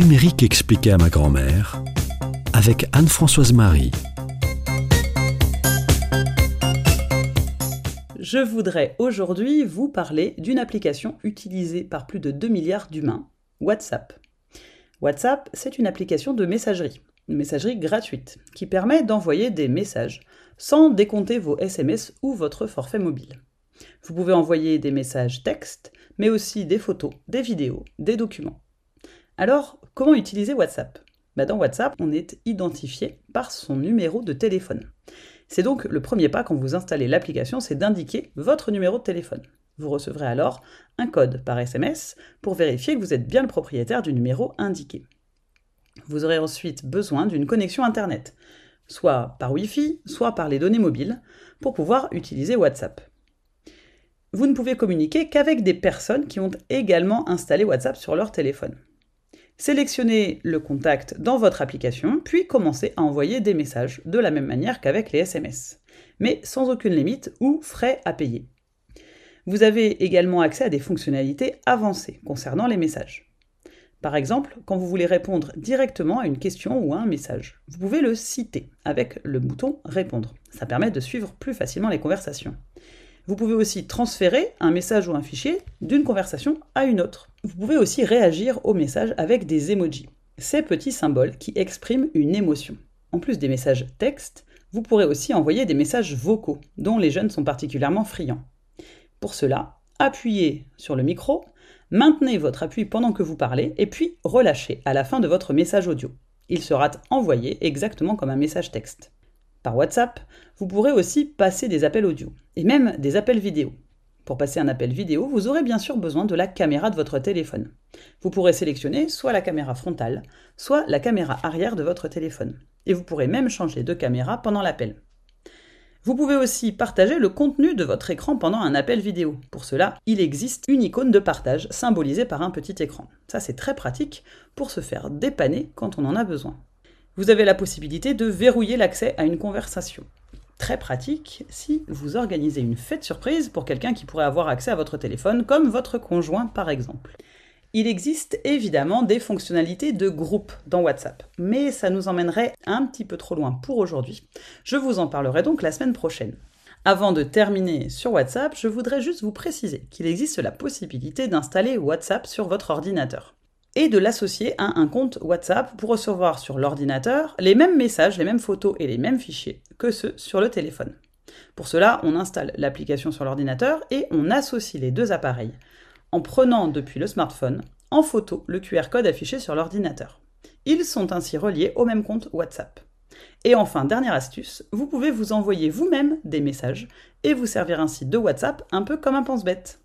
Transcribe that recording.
numérique expliqué à ma grand-mère avec Anne-Françoise Marie. Je voudrais aujourd'hui vous parler d'une application utilisée par plus de 2 milliards d'humains, WhatsApp. WhatsApp, c'est une application de messagerie, une messagerie gratuite, qui permet d'envoyer des messages sans décompter vos SMS ou votre forfait mobile. Vous pouvez envoyer des messages textes, mais aussi des photos, des vidéos, des documents. Alors, comment utiliser WhatsApp? Bah, Dans WhatsApp, on est identifié par son numéro de téléphone. C'est donc le premier pas quand vous installez l'application, c'est d'indiquer votre numéro de téléphone. Vous recevrez alors un code par SMS pour vérifier que vous êtes bien le propriétaire du numéro indiqué. Vous aurez ensuite besoin d'une connexion Internet, soit par Wi-Fi, soit par les données mobiles, pour pouvoir utiliser WhatsApp. Vous ne pouvez communiquer qu'avec des personnes qui ont également installé WhatsApp sur leur téléphone. Sélectionnez le contact dans votre application, puis commencez à envoyer des messages de la même manière qu'avec les SMS, mais sans aucune limite ou frais à payer. Vous avez également accès à des fonctionnalités avancées concernant les messages. Par exemple, quand vous voulez répondre directement à une question ou à un message, vous pouvez le citer avec le bouton Répondre. Ça permet de suivre plus facilement les conversations. Vous pouvez aussi transférer un message ou un fichier d'une conversation à une autre. Vous pouvez aussi réagir au message avec des emojis, ces petits symboles qui expriment une émotion. En plus des messages textes, vous pourrez aussi envoyer des messages vocaux, dont les jeunes sont particulièrement friands. Pour cela, appuyez sur le micro, maintenez votre appui pendant que vous parlez, et puis relâchez à la fin de votre message audio. Il sera envoyé exactement comme un message texte. Par WhatsApp, vous pourrez aussi passer des appels audio et même des appels vidéo. Pour passer un appel vidéo, vous aurez bien sûr besoin de la caméra de votre téléphone. Vous pourrez sélectionner soit la caméra frontale, soit la caméra arrière de votre téléphone. Et vous pourrez même changer de caméra pendant l'appel. Vous pouvez aussi partager le contenu de votre écran pendant un appel vidéo. Pour cela, il existe une icône de partage symbolisée par un petit écran. Ça, c'est très pratique pour se faire dépanner quand on en a besoin vous avez la possibilité de verrouiller l'accès à une conversation. Très pratique si vous organisez une fête surprise pour quelqu'un qui pourrait avoir accès à votre téléphone, comme votre conjoint par exemple. Il existe évidemment des fonctionnalités de groupe dans WhatsApp, mais ça nous emmènerait un petit peu trop loin pour aujourd'hui. Je vous en parlerai donc la semaine prochaine. Avant de terminer sur WhatsApp, je voudrais juste vous préciser qu'il existe la possibilité d'installer WhatsApp sur votre ordinateur et de l'associer à un compte WhatsApp pour recevoir sur l'ordinateur les mêmes messages, les mêmes photos et les mêmes fichiers que ceux sur le téléphone. Pour cela, on installe l'application sur l'ordinateur et on associe les deux appareils en prenant depuis le smartphone en photo le QR code affiché sur l'ordinateur. Ils sont ainsi reliés au même compte WhatsApp. Et enfin, dernière astuce, vous pouvez vous envoyer vous-même des messages et vous servir ainsi de WhatsApp un peu comme un pense-bête.